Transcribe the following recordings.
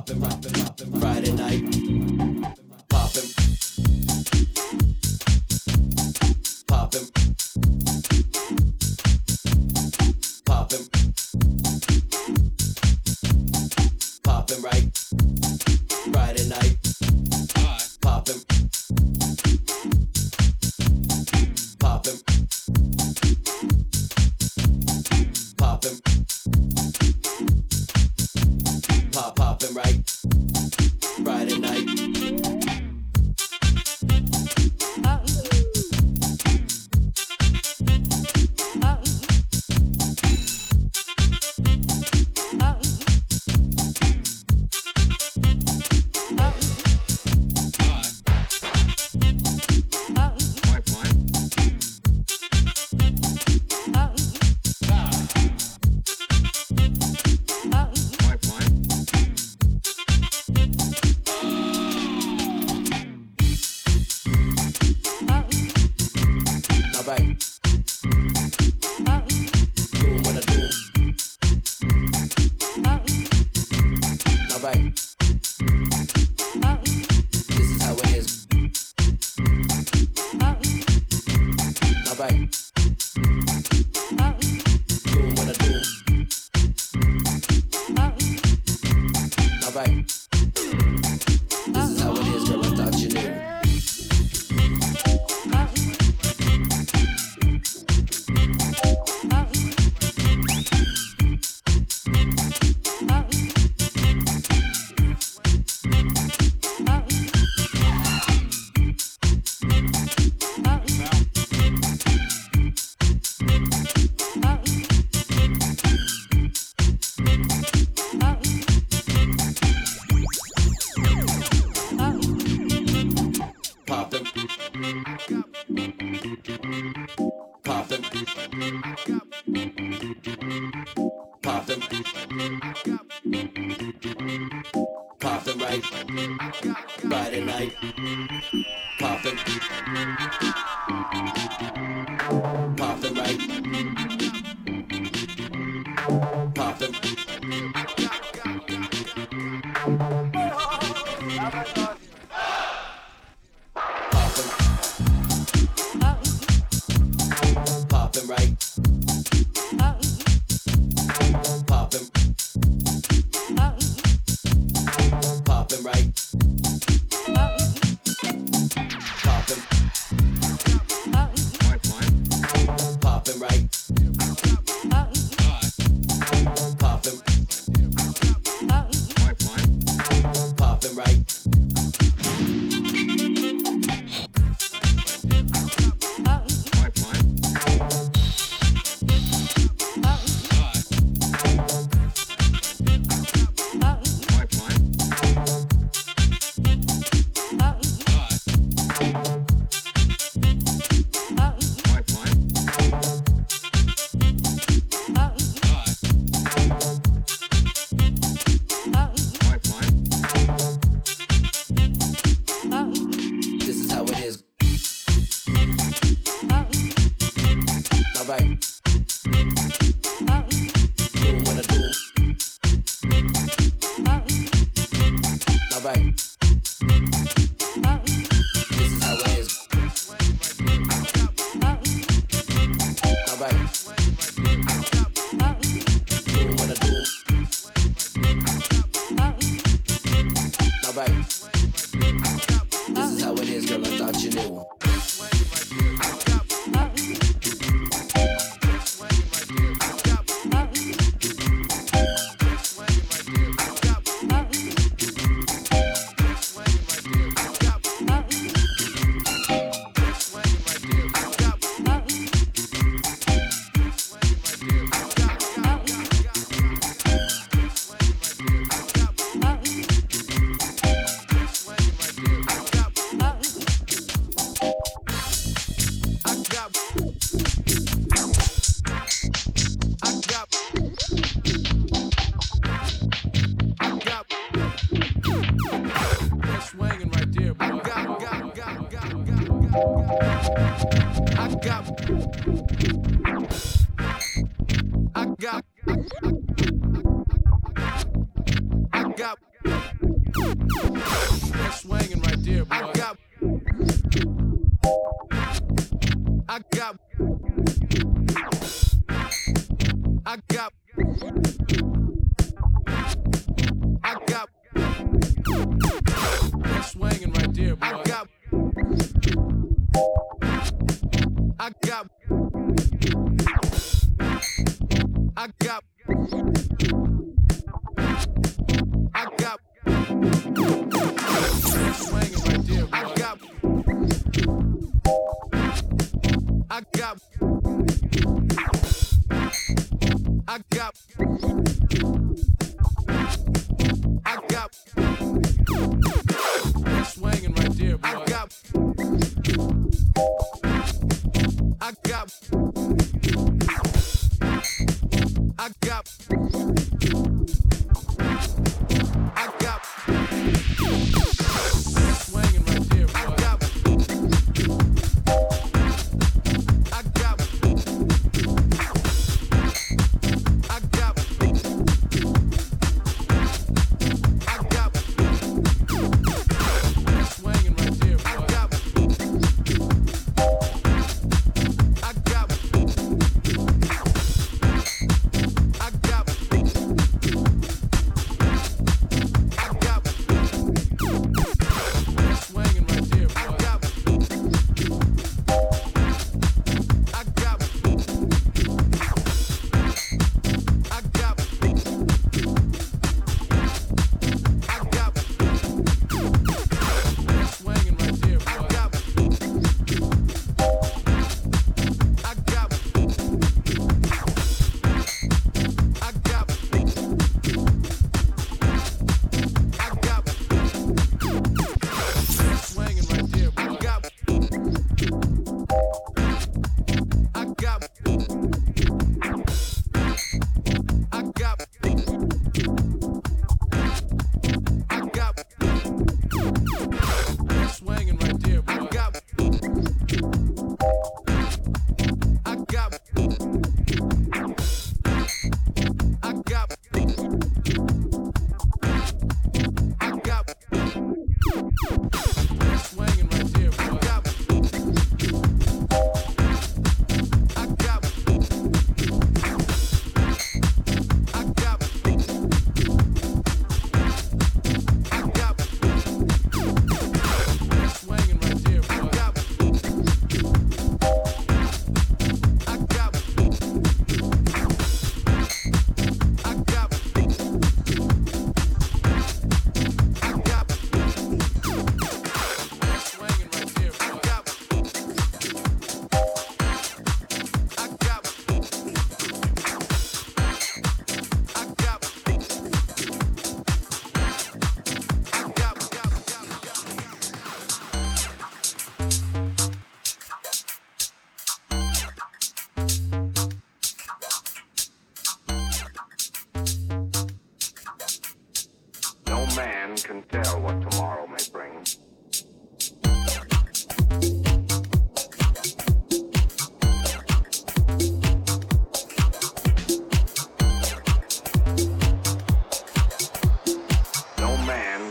poppin', poppin', poppin',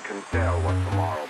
No tell what tell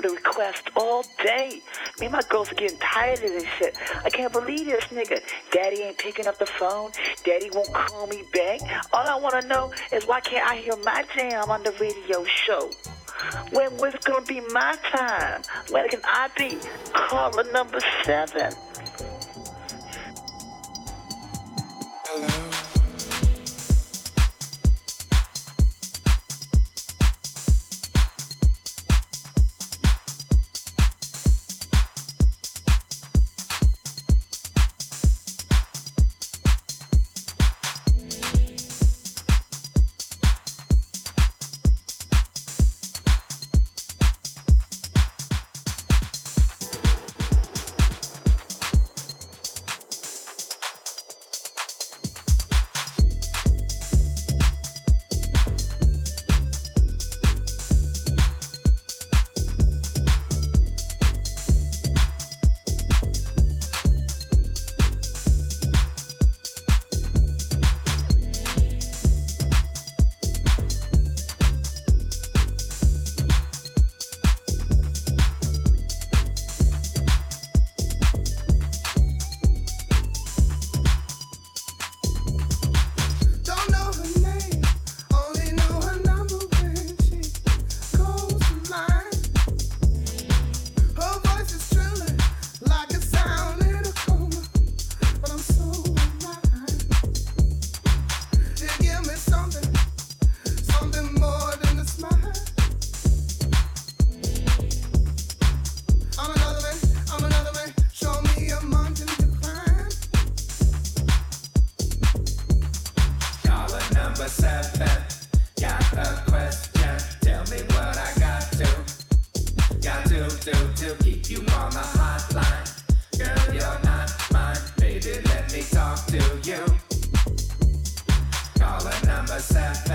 for the request all day. Me and my girls are getting tired of this shit. I can't believe this nigga. Daddy ain't picking up the phone. Daddy won't call me back. All I want to know is why can't I hear my jam on the radio show? When was it gonna be my time? When can I be caller number seven? you. Caller number seven.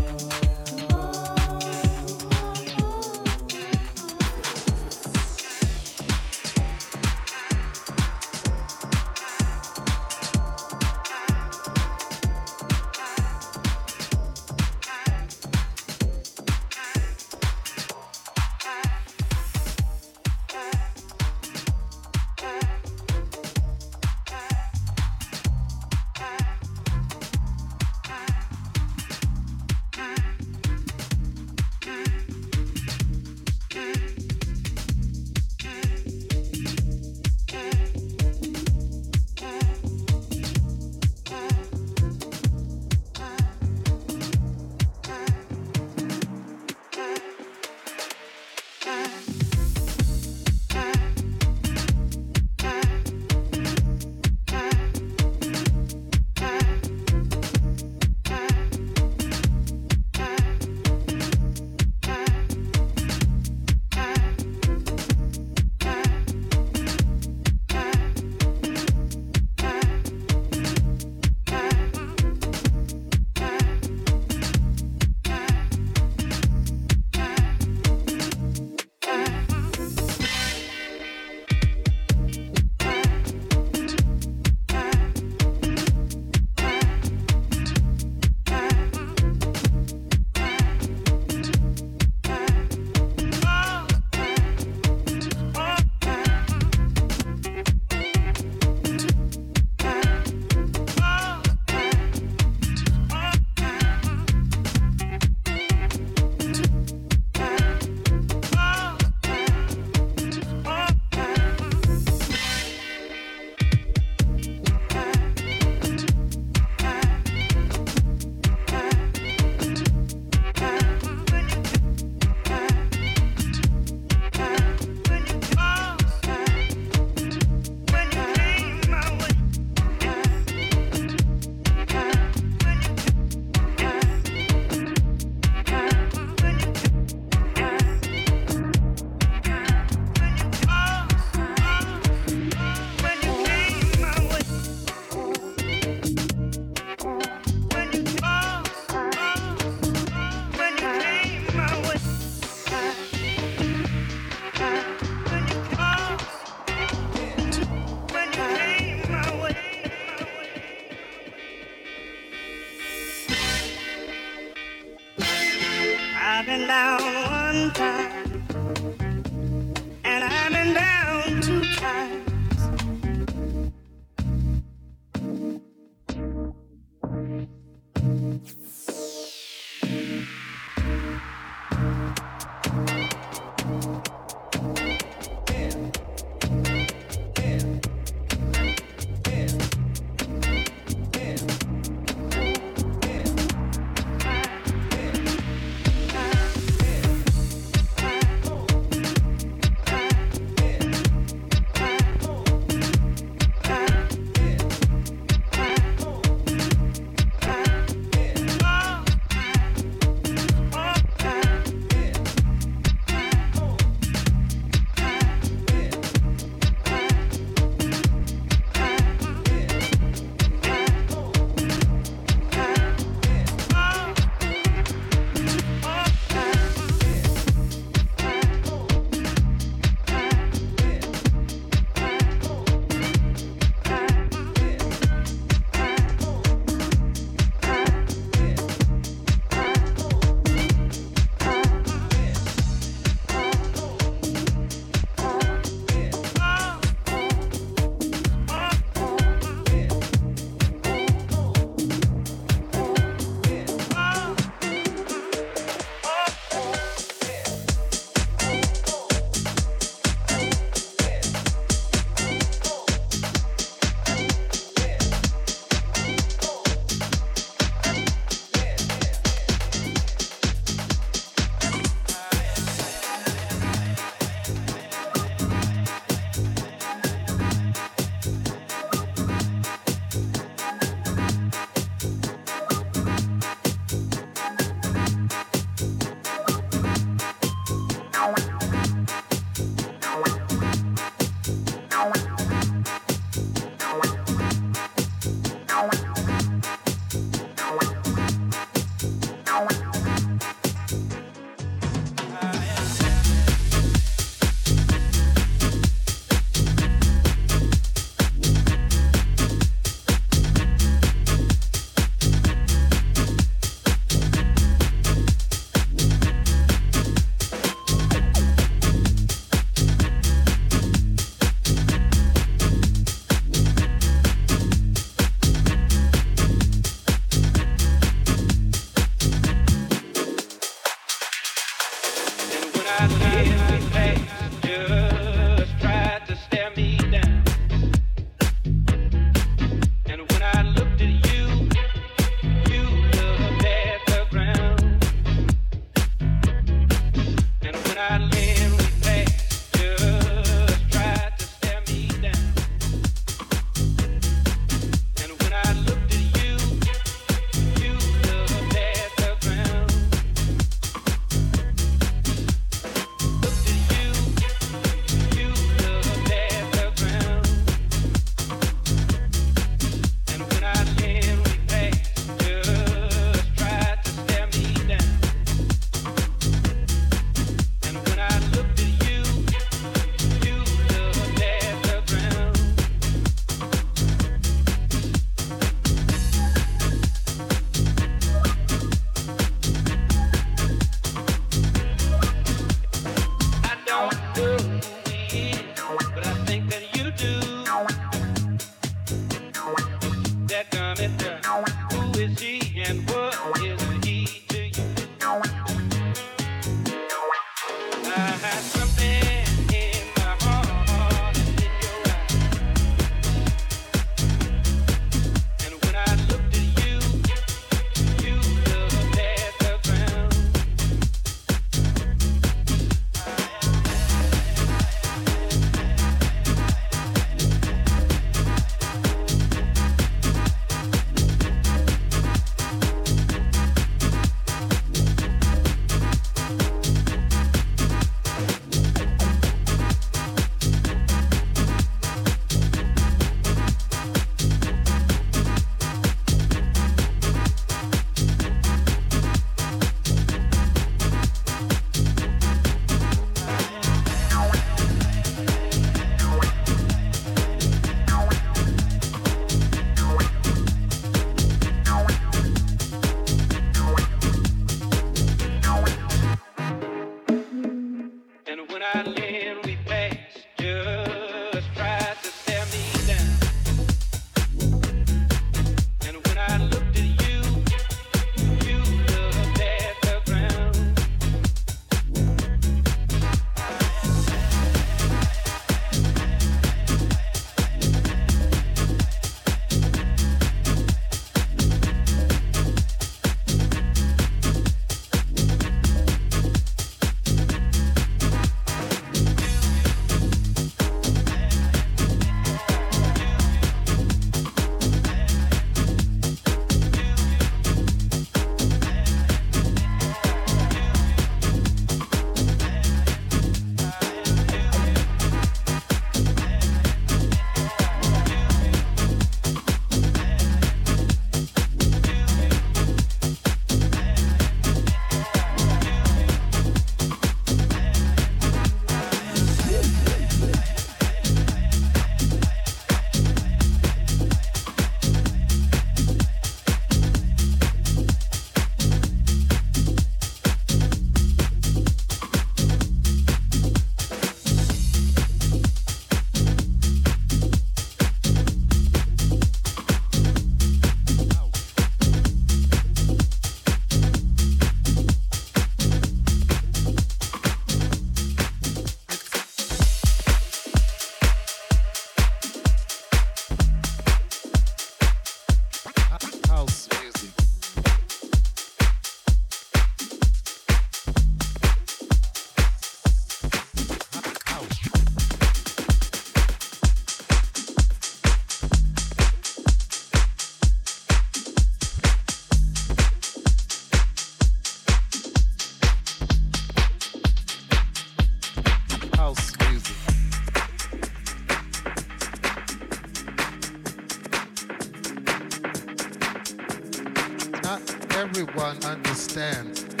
everyone understands.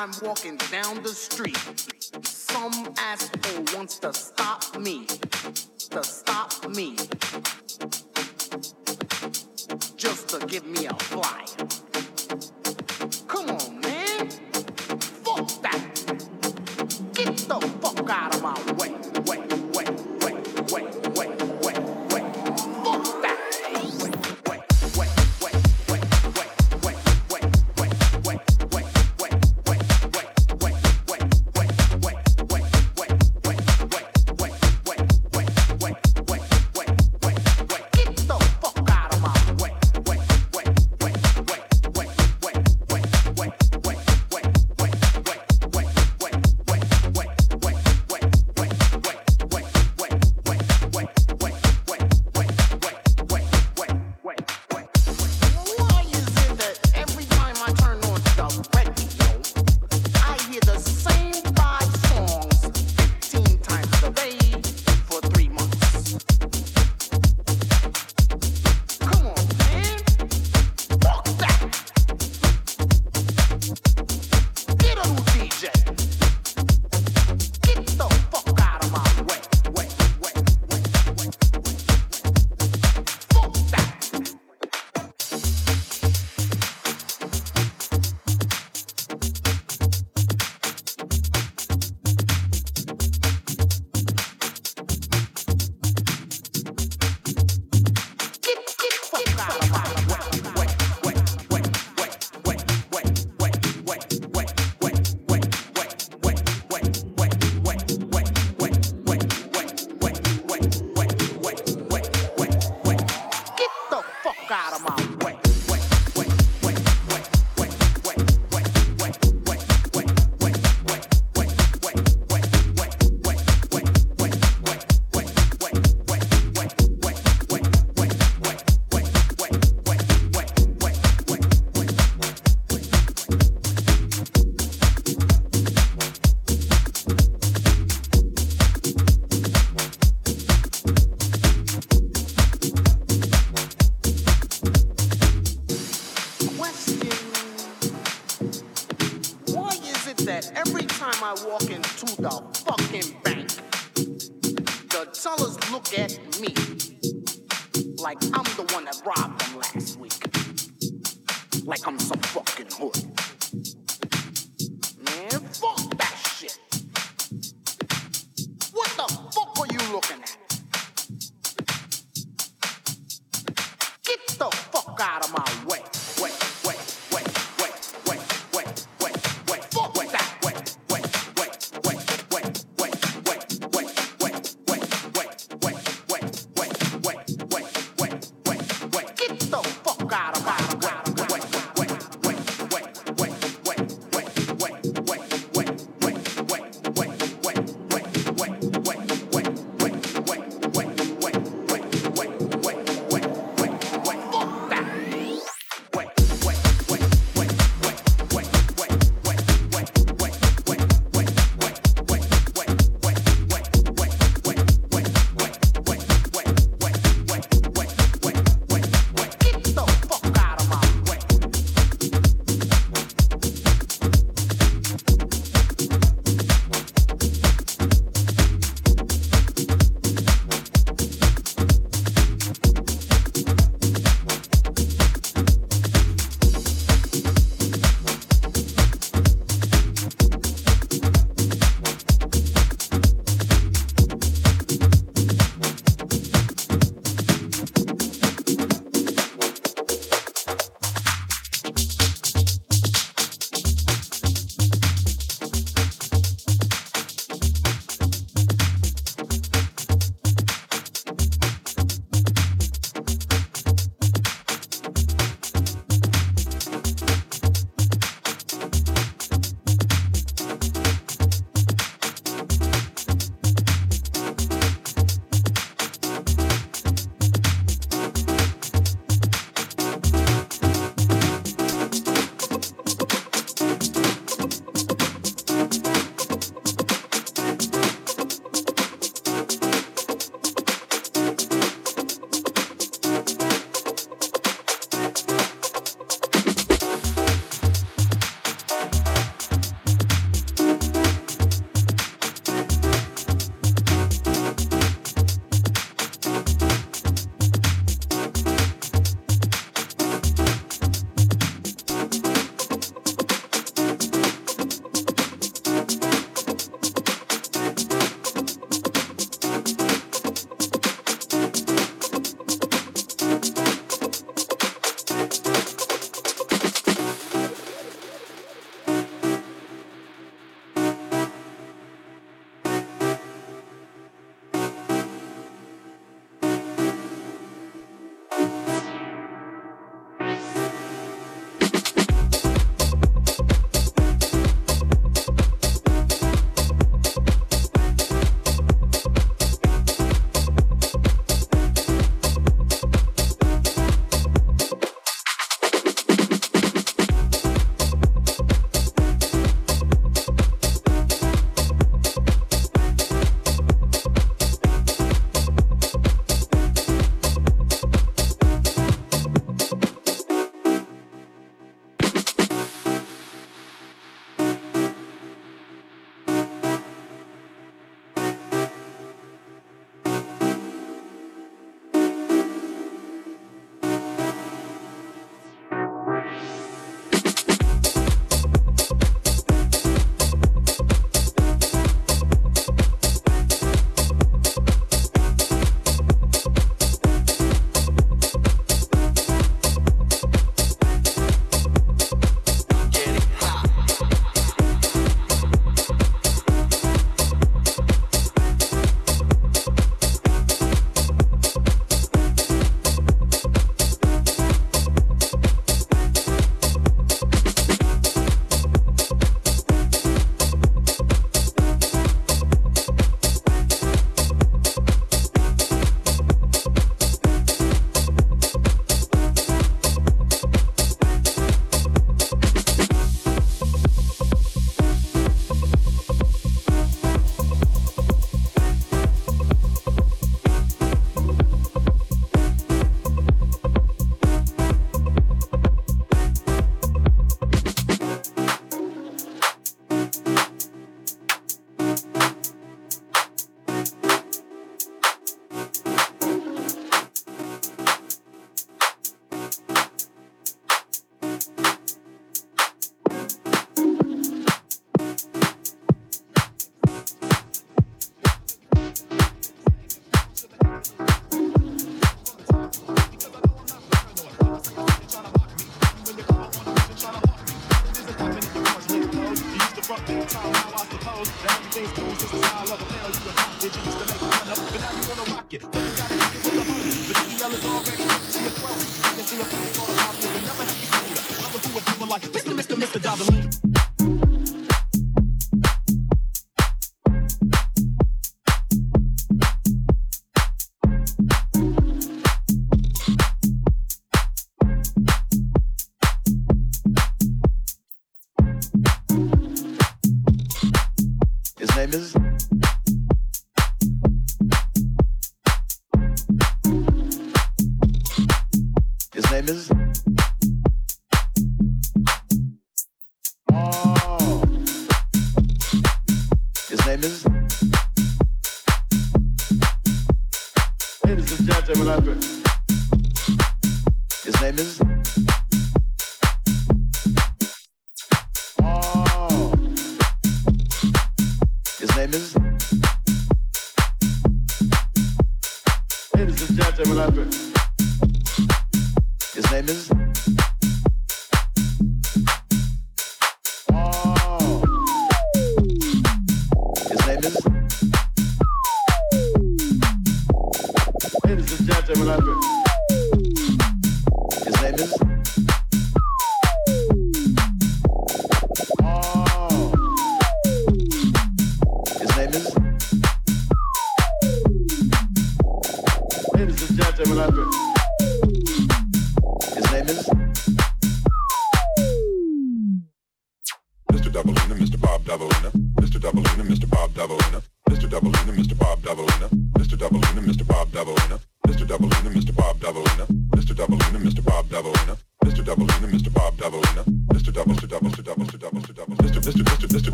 I'm walking down the street, some asshole wants to stop me, to stop me, just to give me a fly. Come on, man. Fuck that. Get the fuck out of my way.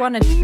If you